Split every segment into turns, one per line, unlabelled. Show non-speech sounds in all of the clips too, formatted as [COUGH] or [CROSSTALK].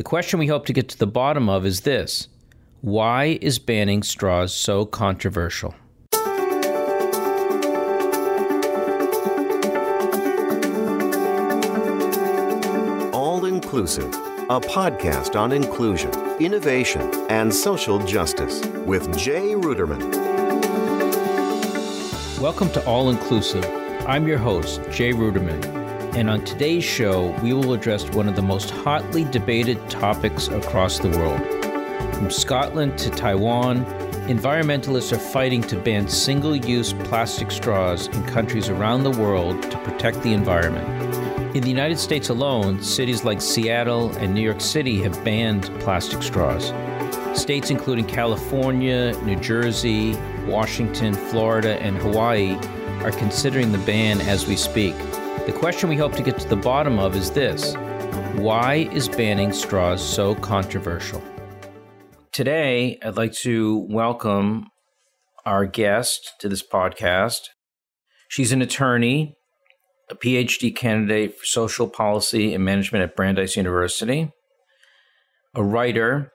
The question we hope to get to the bottom of is this Why is banning straws so controversial?
All Inclusive, a podcast on inclusion, innovation, and social justice with Jay Ruderman.
Welcome to All Inclusive. I'm your host, Jay Ruderman, and on today's show, we will address one of the most hotly debated topics across the world. From Scotland to Taiwan, environmentalists are fighting to ban single use plastic straws in countries around the world to protect the environment. In the United States alone, cities like Seattle and New York City have banned plastic straws. States including California, New Jersey, Washington, Florida, and Hawaii are considering the ban as we speak. The question we hope to get to the bottom of is this Why is banning straws so controversial? Today, I'd like to welcome our guest to this podcast. She's an attorney, a PhD candidate for social policy and management at Brandeis University, a writer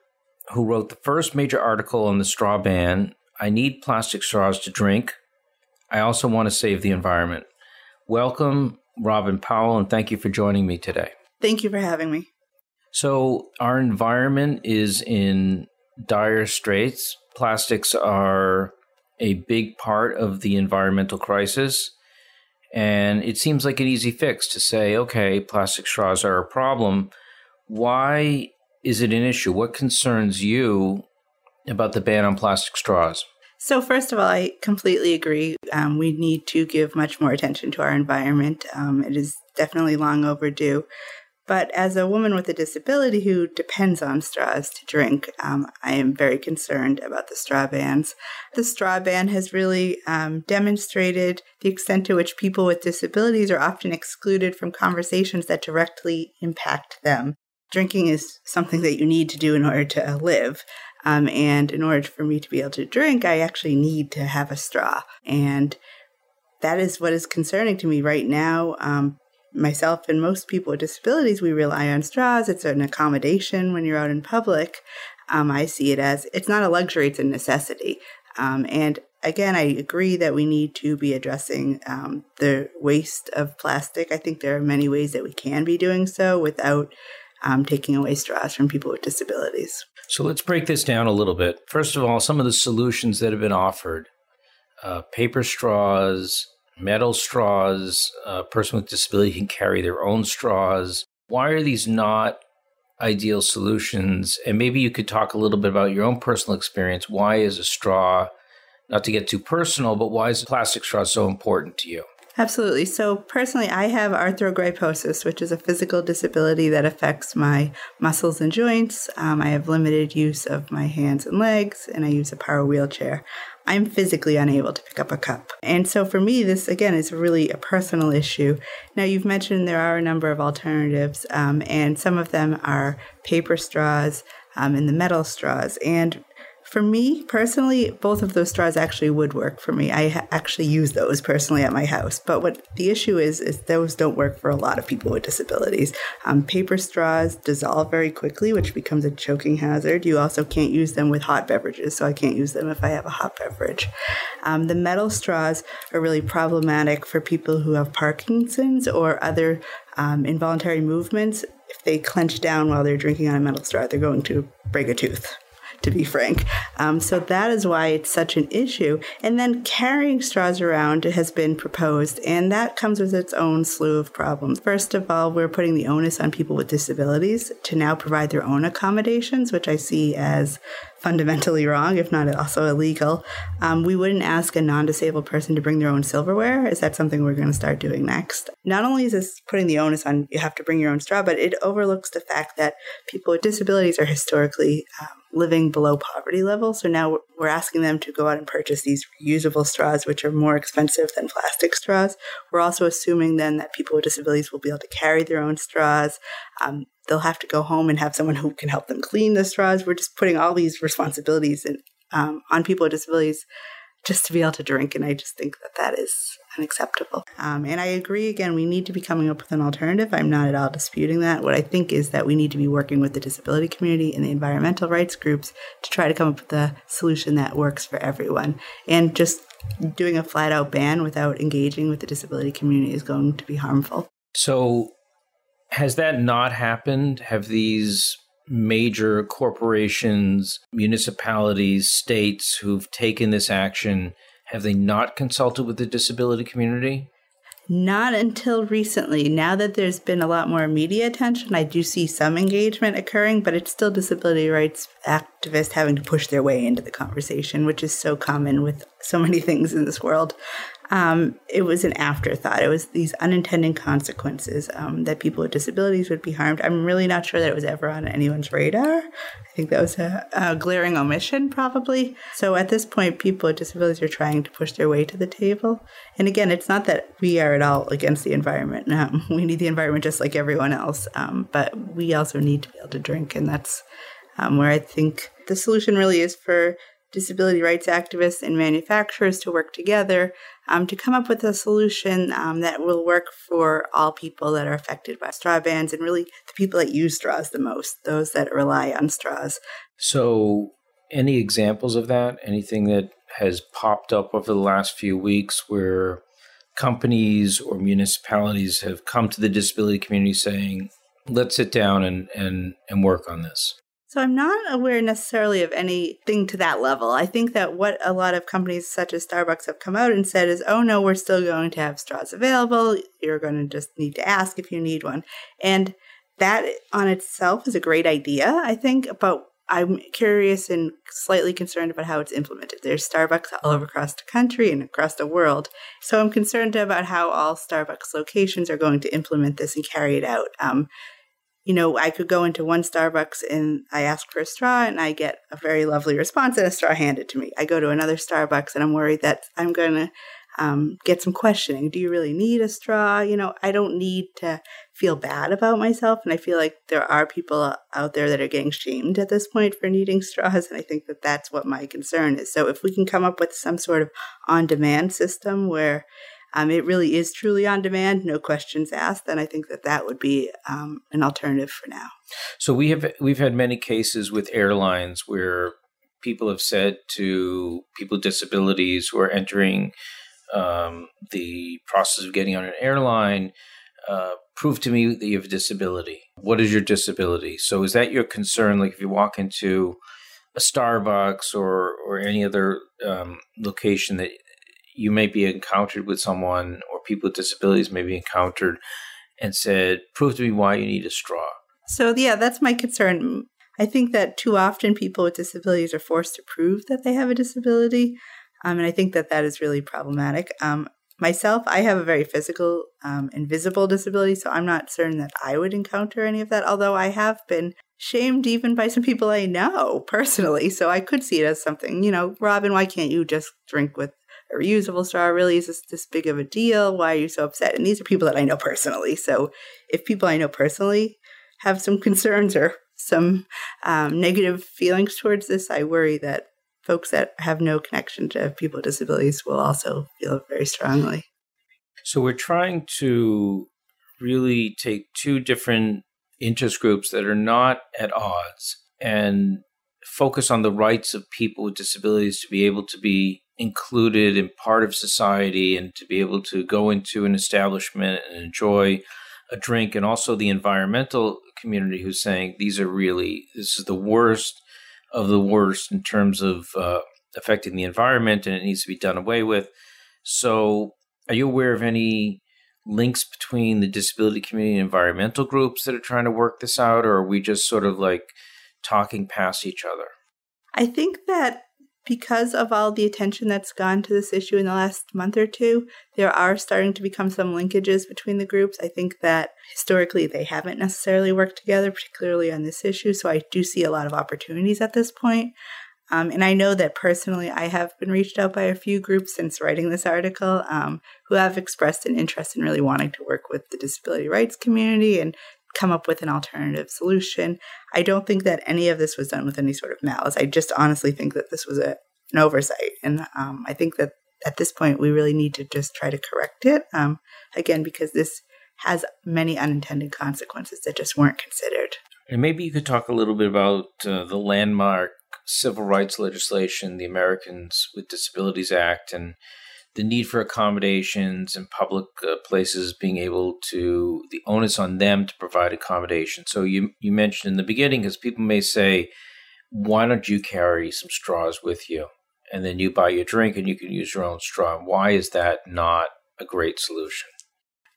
who wrote the first major article on the straw ban I need plastic straws to drink. I also want to save the environment. Welcome, Robyn Powell, and thank you for joining me today.
Thank you for having me.
So, our environment is in dire straits. Plastics are a big part of the environmental crisis. And it seems like an easy fix to say, okay, plastic straws are a problem. Why is it an issue? What concerns you about the ban on plastic straws?
So, first of all, I completely agree. Um, we need to give much more attention to our environment. Um, it is definitely long overdue. But as a woman with a disability who depends on straws to drink, um, I am very concerned about the straw bans. The straw ban has really um, demonstrated the extent to which people with disabilities are often excluded from conversations that directly impact them. Drinking is something that you need to do in order to live. Um, and in order for me to be able to drink, I actually need to have a straw. And that is what is concerning to me right now. Um, myself and most people with disabilities, we rely on straws. It's an accommodation when you're out in public. Um, I see it as it's not a luxury, it's a necessity. Um, and again, I agree that we need to be addressing um, the waste of plastic. I think there are many ways that we can be doing so without um, taking away straws from people with disabilities.
So let's break this down a little bit. First of all, some of the solutions that have been offered uh, paper straws, metal straws, a person with disability can carry their own straws. Why are these not ideal solutions? And maybe you could talk a little bit about your own personal experience. Why is a straw, not to get too personal, but why is a plastic straw so important to you?
Absolutely. So, personally, I have arthrogryposis, which is a physical disability that affects my muscles and joints. Um, I have limited use of my hands and legs, and I use a power wheelchair. I'm physically unable to pick up a cup. And so, for me, this again is really a personal issue. Now, you've mentioned there are a number of alternatives, um, and some of them are paper straws um, and the metal straws. And for me personally, both of those straws actually would work for me. I ha- actually use those personally at my house. But what the issue is, is those don't work for a lot of people with disabilities. Um, paper straws dissolve very quickly, which becomes a choking hazard. You also can't use them with hot beverages, so I can't use them if I have a hot beverage. Um, the metal straws are really problematic for people who have Parkinson's or other um, involuntary movements. If they clench down while they're drinking on a metal straw, they're going to break a tooth to be frank. Um, so that is why it's such an issue. And then carrying straws around has been proposed, and that comes with its own slew of problems. First of all, we're putting the onus on people with disabilities to now provide their own accommodations, which I see as fundamentally wrong, if not also illegal. Um, we wouldn't ask a non disabled person to bring their own silverware. Is that something we're going to start doing next? Not only is this putting the onus on you have to bring your own straw, but it overlooks the fact that people with disabilities are historically um, living below poverty level. So now we're asking them to go out and purchase these reusable straws, which are more expensive than plastic straws. We're also assuming then that people with disabilities will be able to carry their own straws. Um, they'll have to go home and have someone who can help them clean the straws. We're just putting all these responsibilities in, um, on people with disabilities just to be able to drink. And I just think that that is unacceptable. Um, and I agree, again, we need to be coming up with an alternative. I'm not at all disputing that. What I think is that we need to be working with the disability community and the environmental rights groups to try to come up with a solution that works for everyone. And just doing a flat out ban without engaging with the disability community is going to be harmful.
So, has that not happened? Have these major corporations, municipalities, states who've taken this action, have they not consulted with the disability community?
Not until recently. Now that there's been a lot more media attention, I do see some engagement occurring, but it's still disability rights activists having to push their way into the conversation, which is so common with so many [LAUGHS] things in this world um, it was an afterthought. It was these unintended consequences um, that people with disabilities would be harmed. I'm really not sure that it was ever on anyone's radar. I think that was a, a glaring omission, probably. So at this point, people with disabilities are trying to push their way to the table. And again, it's not that we are at all against the environment. Um, [LAUGHS] we need the environment just like everyone else, um, but we also need to be able to drink, and that's um, where I think the solution really is for disability rights activists and manufacturers to work together um, to come up with a solution um, that will work for all people that are affected by straw bans and really the people that use straws the most, those that rely on straws.
So, any examples of that? Anything that has popped up over the last few weeks where companies or municipalities have come to the disability community saying, let's sit down and, and, and work on this?
So I'm not aware necessarily of anything to that level. I think that what a lot of companies such as Starbucks have come out and said is, oh no, we're still going to have straws available. You're going to just need to ask if you need one. And that on itself is a great idea, I think, but I'm curious and slightly concerned about how it's implemented. There's Starbucks all over across the country and across the world. So I'm concerned about how all Starbucks locations are going to implement this and carry it out. Um, you know, I could go into one Starbucks and I ask for a straw and I get a very lovely response and a straw handed to me. I go to another Starbucks and I'm worried that I'm going to um, get some questioning. Do you really need a straw? You know, I don't need to feel bad about myself. And I feel like there are people out there that are getting shamed at this point for needing straws. And I think that that's what my concern is. So if we can come up with some sort of on demand system where um, it really is truly on demand, no questions asked, then I think that that would be um, an alternative for now.
So we have we've had many cases with airlines where people have said to people with disabilities who are entering um, the process of getting on an airline, uh, prove to me that you have a disability. What is your disability? So is that your concern? Like if you walk into a Starbucks or or any other um, location that you may be encountered with someone or people with disabilities may be encountered and said, prove to me why you need a straw.
So, yeah, that's my concern. I think that too often people with disabilities are forced to prove that they have a disability. Um, and I think that that is really problematic. Um, myself, I have a very physical, um, invisible disability, so I'm not certain that I would encounter any of that, although I have been shamed even by some people I know personally. So I could see it as something, you know, Robyn, why can't you just drink with a reusable straw really is this this big of a deal? Why are you so upset? And these are people that I know personally. So if people I know personally have some concerns or some um, negative feelings towards this, I worry that folks that have no connection to people with disabilities will also feel very strongly.
So we're trying to really take two different interest groups that are not at odds and focus on the rights of people with disabilities to be able to be included and part of society and to be able to go into an establishment and enjoy a drink and also the environmental community who's saying these are really this is the worst of the worst in terms of uh, affecting the environment and it needs to be done away with. So are you aware of any links between the disability community and environmental groups that are trying to work this out or are we just sort of like talking past each other?
I think that because of all the attention that's gone to this issue in the last month or two, there are starting to become some linkages between the groups. I think that historically they haven't necessarily worked together, particularly on this issue. So I do see a lot of opportunities at this point. Um, and I know that personally, I have been reached out by a few groups since writing this article um, who have expressed an interest in really wanting to work with the disability rights community and come up with an alternative solution. I don't think that any of this was done with any sort of malice. I just honestly think that this was a an oversight. And um, I think that at this point, we really need to just try to correct it. Um, again, because this has many unintended consequences that just weren't considered.
And maybe you could talk a little bit about uh, the landmark civil rights legislation, the Americans with Disabilities Act, and the need for accommodations in public uh, places being able to the onus on them to provide accommodation. So you you mentioned in the beginning because people may say, why don't you carry some straws with you? And then you buy your drink and you can use your own straw. Why is that not a great solution?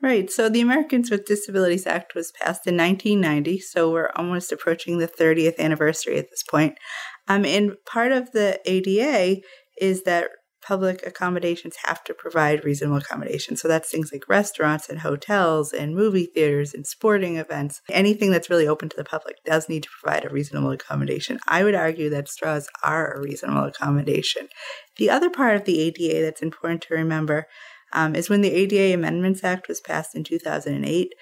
Right. So the Americans with Disabilities Act was passed in 1990. So we're almost approaching the 30th anniversary at this point. Um, and part of the ADA is that public accommodations have to provide reasonable accommodation. So that's things like restaurants and hotels and movie theaters and sporting events. Anything that's really open to the public does need to provide a reasonable accommodation. I would argue that straws are a reasonable accommodation. The other part of the ADA that's important to remember um, is when the ADA Amendments Act was passed in 2008.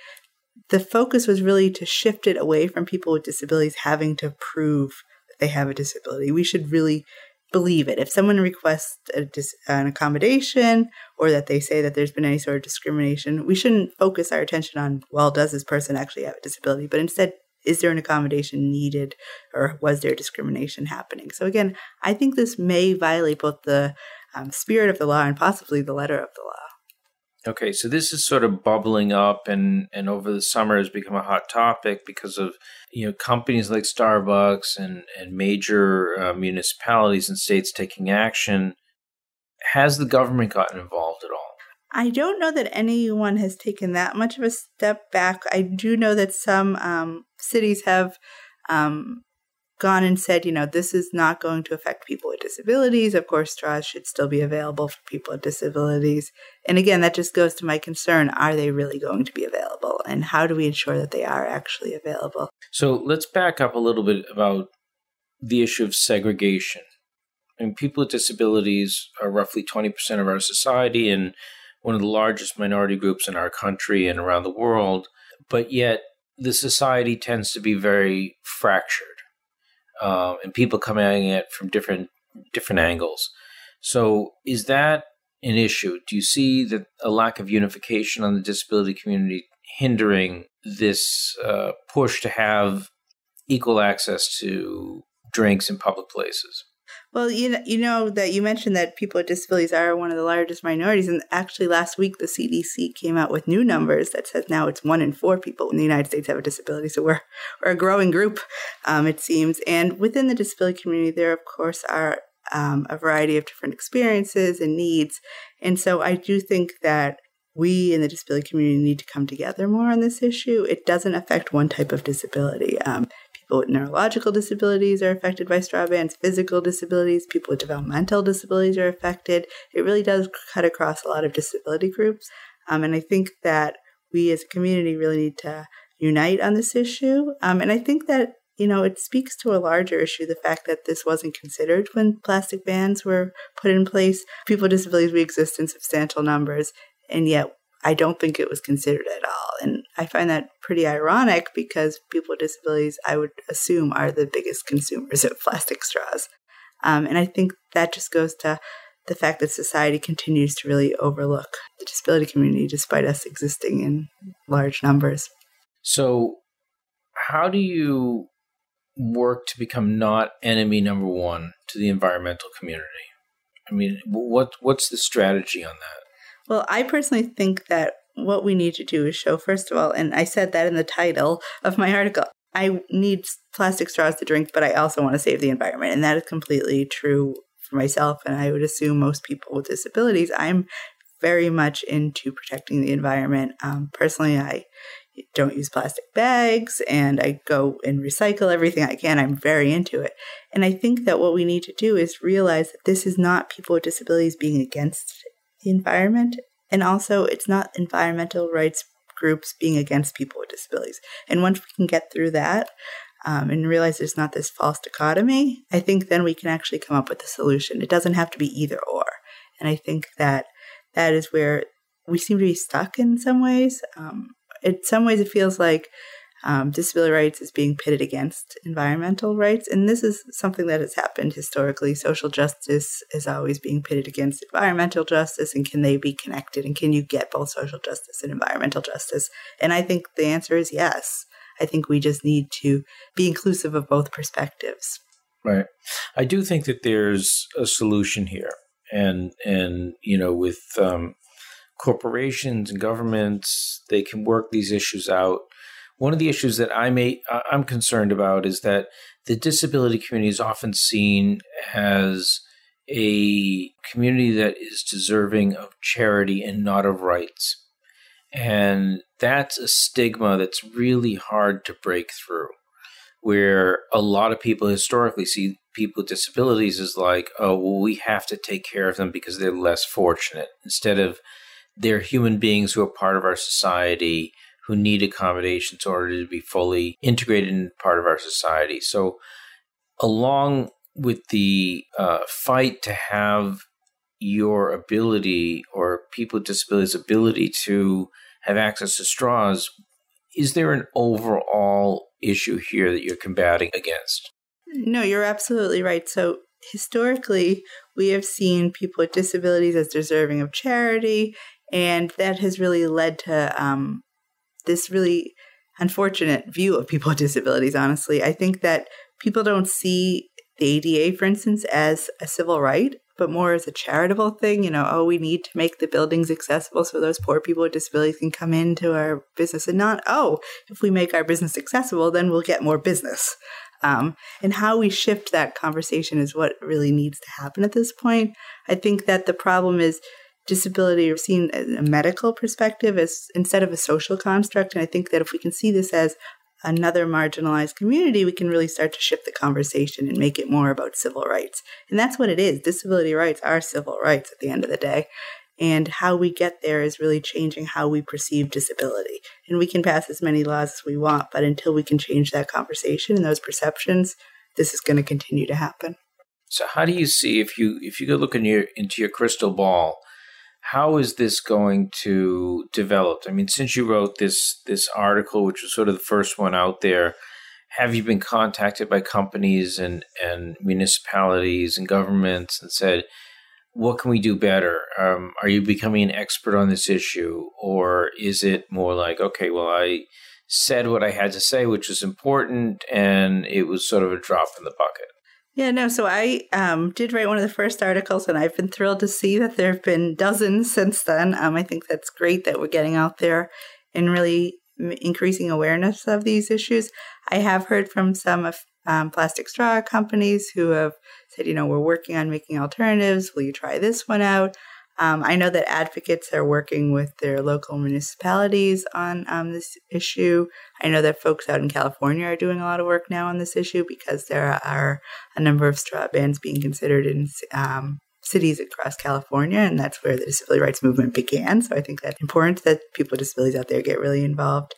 The focus was really to shift it away from people with disabilities having to prove that they have a disability. We should really believe it. If someone requests dis- an accommodation or that they say that there's been any sort of discrimination, we shouldn't focus our attention on, well, does this person actually have a disability? But instead, is there an accommodation needed or was there discrimination happening? So, again, I think this may violate both the um, spirit of the law and possibly the letter of the law.
Okay, so this is sort of bubbling up and, and over the summer has become a hot topic because of you know companies like Starbucks and, and major uh, municipalities and states taking action. Has the government gotten involved at all?
I don't know that anyone has taken that much of a step back. I do know that some um, cities have um, gone and said, you know, this is not going to affect people with disabilities. Of course, straws should still be available for people with disabilities. And again, that just goes to my concern are they really going to be available? And how do we ensure that they are actually available?
So let's back up a little bit about the issue of segregation. Mean, people with disabilities are roughly 20% of our society and one of the largest minority groups in our country and around the world. But yet, the society tends to be very fractured um, and people coming at it from different different angles. So, is that an issue? Do you see that a lack of unification on the disability community hindering this uh, push to have equal access to drinks in public places?
Well, you know, you know that you mentioned that people with disabilities are one of the largest minorities, and actually last week the CDC came out with new numbers that says now it's one in four people in the United States have a disability. So we're we're a growing group, um, it seems. And within the disability community, there of course are um, a variety of different experiences and needs, and so I do think that we in the disability community need to come together more on this issue. It doesn't affect one type of disability. Um, neurological disabilities are affected by straw bans, physical disabilities, people with developmental disabilities are affected. It really does cut across a lot of disability groups. Um, and I think that we as a community really need to unite on this issue. Um, and I think that, you know, it speaks to a larger issue the fact that this wasn't considered when plastic bans were put in place. People with disabilities, we exist in substantial numbers, and yet I don't think it was considered at all. I find that pretty ironic because people with disabilities, I would assume, are the biggest consumers of plastic straws. Um, and I think that just goes to the fact that society continues to really overlook the disability community despite us existing in large numbers.
So, how do you work to become not enemy number one to the environmental community? I mean, what what's the strategy on that?
Well, I personally think that what we need to do is show, first of all, and I said that in the title of my article, I need plastic straws to drink, but I also want to save the environment. And that is completely true for myself. And I would assume most people with disabilities. I'm very much into protecting the environment. Um, personally, I don't use plastic bags and I go and recycle everything I can. I'm very into it. And I think that what we need to do is realize that this is not people with disabilities being against the environment. And also, it's not environmental rights groups being against people with disabilities. And once we can get through that um, and realize there's not this false dichotomy, I think then we can actually come up with a solution. It doesn't have to be either or. And I think that that is where we seem to be stuck in some ways. Um, in some ways, it feels like um, disability rights is being pitted against environmental rights. And this is something that has happened historically. Social justice is always being pitted against environmental justice. And can they be connected? And can you get both social justice and environmental justice? And I think the answer is yes. I think we just need to be inclusive of both perspectives.
Right. I do think that there's a solution here. And, and you know, with um, corporations and governments, they can work these issues out one of the issues that I may I'm concerned about is that the disability community is often seen as a community that is deserving of charity and not of rights. And that's a stigma that's really hard to break through, where a lot of people historically see people with disabilities as like, oh, well, we have to take care of them because they're less fortunate, instead of they're human beings who are part of our society who need accommodations in order to be fully integrated in part of our society. So, along with the uh, fight to have your ability or people with disabilities' ability to have access to straws, is there an overall issue here that you're combating against?
No, you're absolutely right. So, historically, we have seen people with disabilities as deserving of charity, and that has really led to um, this really unfortunate view of people with disabilities, honestly. I think that people don't see the ADA, for instance, as a civil right, but more as a charitable thing. You know, oh, we need to make the buildings accessible so those poor people with disabilities can come into our business and not, oh, if we make our business accessible, then we'll get more business. Um, and how we shift that conversation is what really needs to happen at this point. I think that the problem is disability or seen in a medical perspective as instead of a social construct. And I think that if we can see this as another marginalized community, we can really start to shift the conversation and make it more about civil rights. And that's what it is. Disability rights are civil rights at the end of the day. And how we get there is really changing how we perceive disability. And we can pass as many laws as we want, but until we can change that conversation and those perceptions, this is going to continue to happen.
So how do you see if you if you could look in your into your crystal ball, how is this going to develop? I mean, since you wrote this this article, which was sort of the first one out there, have you been contacted by companies and and municipalities and governments and said, what can we do better? Um, are you becoming an expert on this issue, or is it more like, okay, well, I said what I had to say, which was important, and it was sort of a drop in the bucket?
Yeah, no. So I um, did write one of the first articles, and I've been thrilled to see that there have been dozens since then. Um, I think that's great that we're getting out there and really increasing awareness of these issues. I have heard from some of um, plastic straw companies who have said, you know, we're working on making alternatives. Will you try this one out? Um, I know that advocates are working with their local municipalities on um, this issue. I know that folks out in California are doing a lot of work now on this issue because there are a number of straw bans being considered in um, cities across California, and that's where the disability rights movement began. So I think that's important that people with disabilities out there get really involved.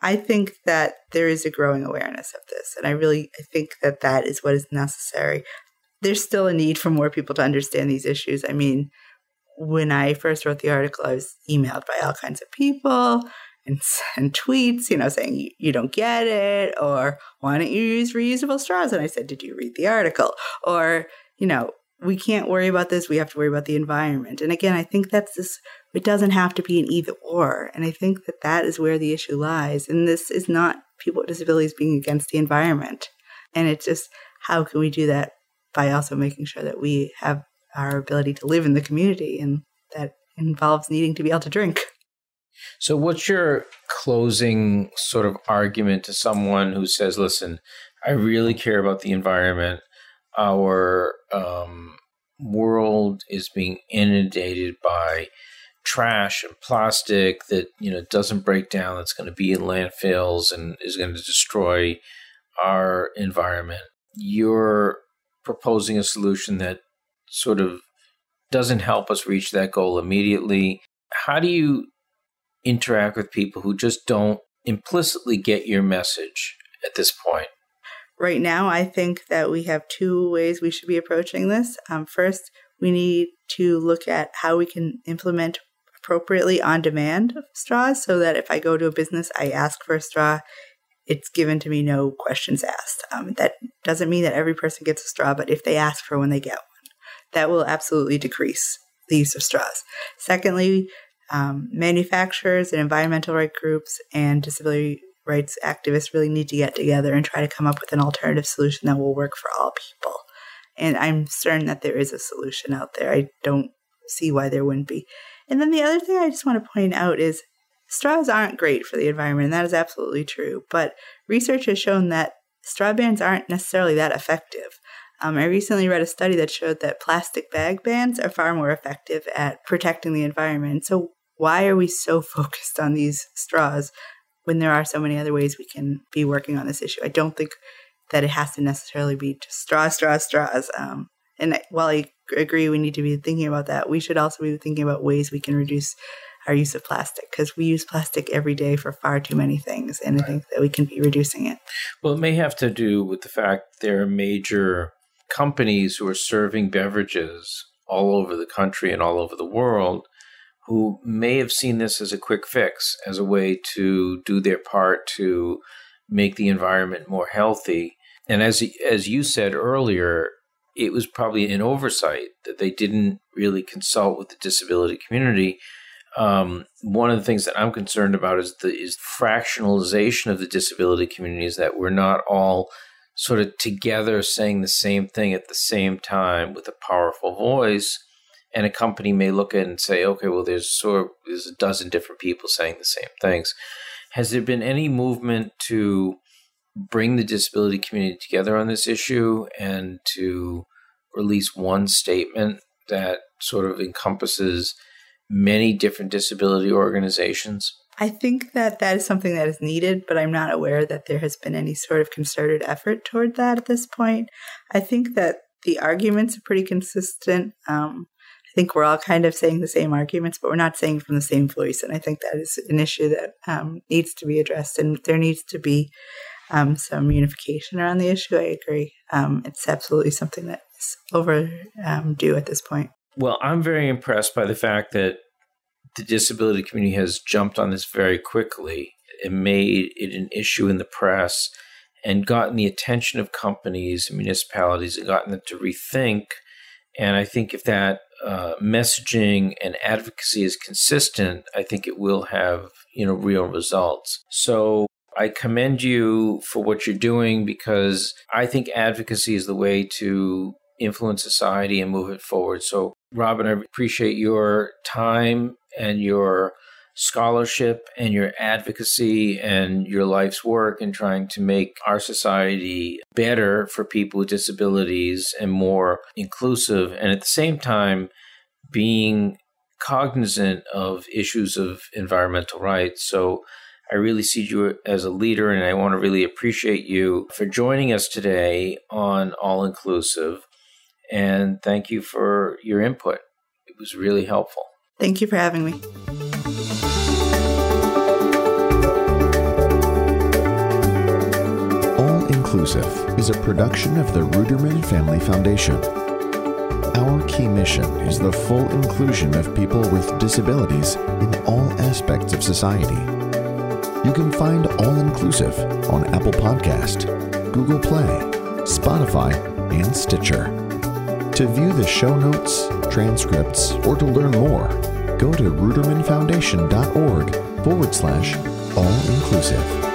I think that there is a growing awareness of this, and I really I think that that is what is necessary. There's still a need for more people to understand these issues. I mean, when I first wrote the article, I was emailed by all kinds of people and sent [LAUGHS] tweets, you know, saying you don't get it, or why don't you use reusable straws? And I said, did you read the article? Or, you know, we can't worry about this. We have to worry about the environment. And again, I think that's this, it doesn't have to be an either or. And I think that that is where the issue lies. And this is not people with disabilities being against the environment. And it's just, how can we do that by also making sure that we have our ability to live in the community, and that involves needing to be able to drink.
So, what's your closing sort of argument to someone who says, listen, I really care about the environment. Our um, world is being inundated by trash and plastic that you know doesn't break down that's going to be in landfills and is going to destroy our environment you're proposing a solution that sort of doesn't help us reach that goal immediately. How do you interact with people who just don't implicitly get your message at this point?
Right now, I think that we have two ways we should be approaching this. Um, first, we need to look at how we can implement appropriately on demand straws so that if I go to a business, I ask for a straw it's given to me no questions asked. Um, that doesn't mean that every person gets a straw, but if they ask for one, they get. That will absolutely decrease the use of straws. Secondly, um, manufacturers and environmental rights groups and disability rights activists really need to get together and try to come up with an alternative solution that will work for all people. And I'm certain that there is a solution out there. I don't see why there wouldn't be. And then the other thing I just want to point out is straws aren't great for the environment, and that is absolutely true. But research has shown that straw bans aren't necessarily that effective. Um, I recently read a study that showed that plastic bag bans are far more effective at protecting the environment. So, why are we so [LAUGHS] focused on these straws when there are so many other ways we can be working on this issue? I don't think that it has to necessarily be just straws, straws, straws. Um, and while I agree we need to be thinking about that, we should also be thinking about ways we can reduce our use of plastic because we use plastic every day for far too many things. And right. I think that we can be reducing it.
Well, it may have to do with the fact there are major companies who are serving beverages all over the country and all over the world who may have seen this as a quick fix, as a way to do their part to make the environment more healthy. And as as you said earlier, it was probably an oversight that they didn't really consult with the disability community. Um, one of the things that I'm concerned about is the is fractionalization of the disability community. Is that we're not all sort of together saying the same thing at the same time with a powerful voice. And a company may look at and say, okay, well, there's sort of there's a dozen different people saying the same things. Has there been any movement to bring the disability community together on this issue and to release one statement that sort of encompasses many different disability organizations?
I think that that is something that is needed, but I'm not aware that there has been any sort of concerted effort toward that at this point. I think that the arguments are pretty consistent. Um, I think we're all kind of saying the same arguments, but we're not saying from the same voice. And I think that is an issue that um, needs to be addressed, and there needs to be um, some unification around the issue. I agree. Um, it's absolutely something that is overdue um, at this point.
Well, I'm very impressed by the fact that the disability community has jumped on this very quickly and made it an issue in the press and gotten the attention of companies and municipalities and gotten them to rethink. And I think if that uh, messaging and advocacy is consistent, I think it will have you know real results. So I commend you for what you're doing because I think advocacy is the way to influence society and move it forward. So, Robyn, I appreciate your time and your scholarship and your advocacy and your life's work in trying to make our society better for people with disabilities and more inclusive. And at the same time, being cognizant of issues of environmental rights. So I really see you as a leader, and I want to really appreciate you for joining us today on All Inclusive. And thank you for your input. It was really helpful.
Thank you for having me.
All Inclusive is a production of the Ruderman Family Foundation. Our key mission is the full inclusion of people with disabilities in all aspects of society. You can find All Inclusive on Apple Podcast, Google Play, Spotify, and Stitcher. To view the show notes, transcripts, or to learn more, go to rudermanfoundation.org forward slash all inclusive.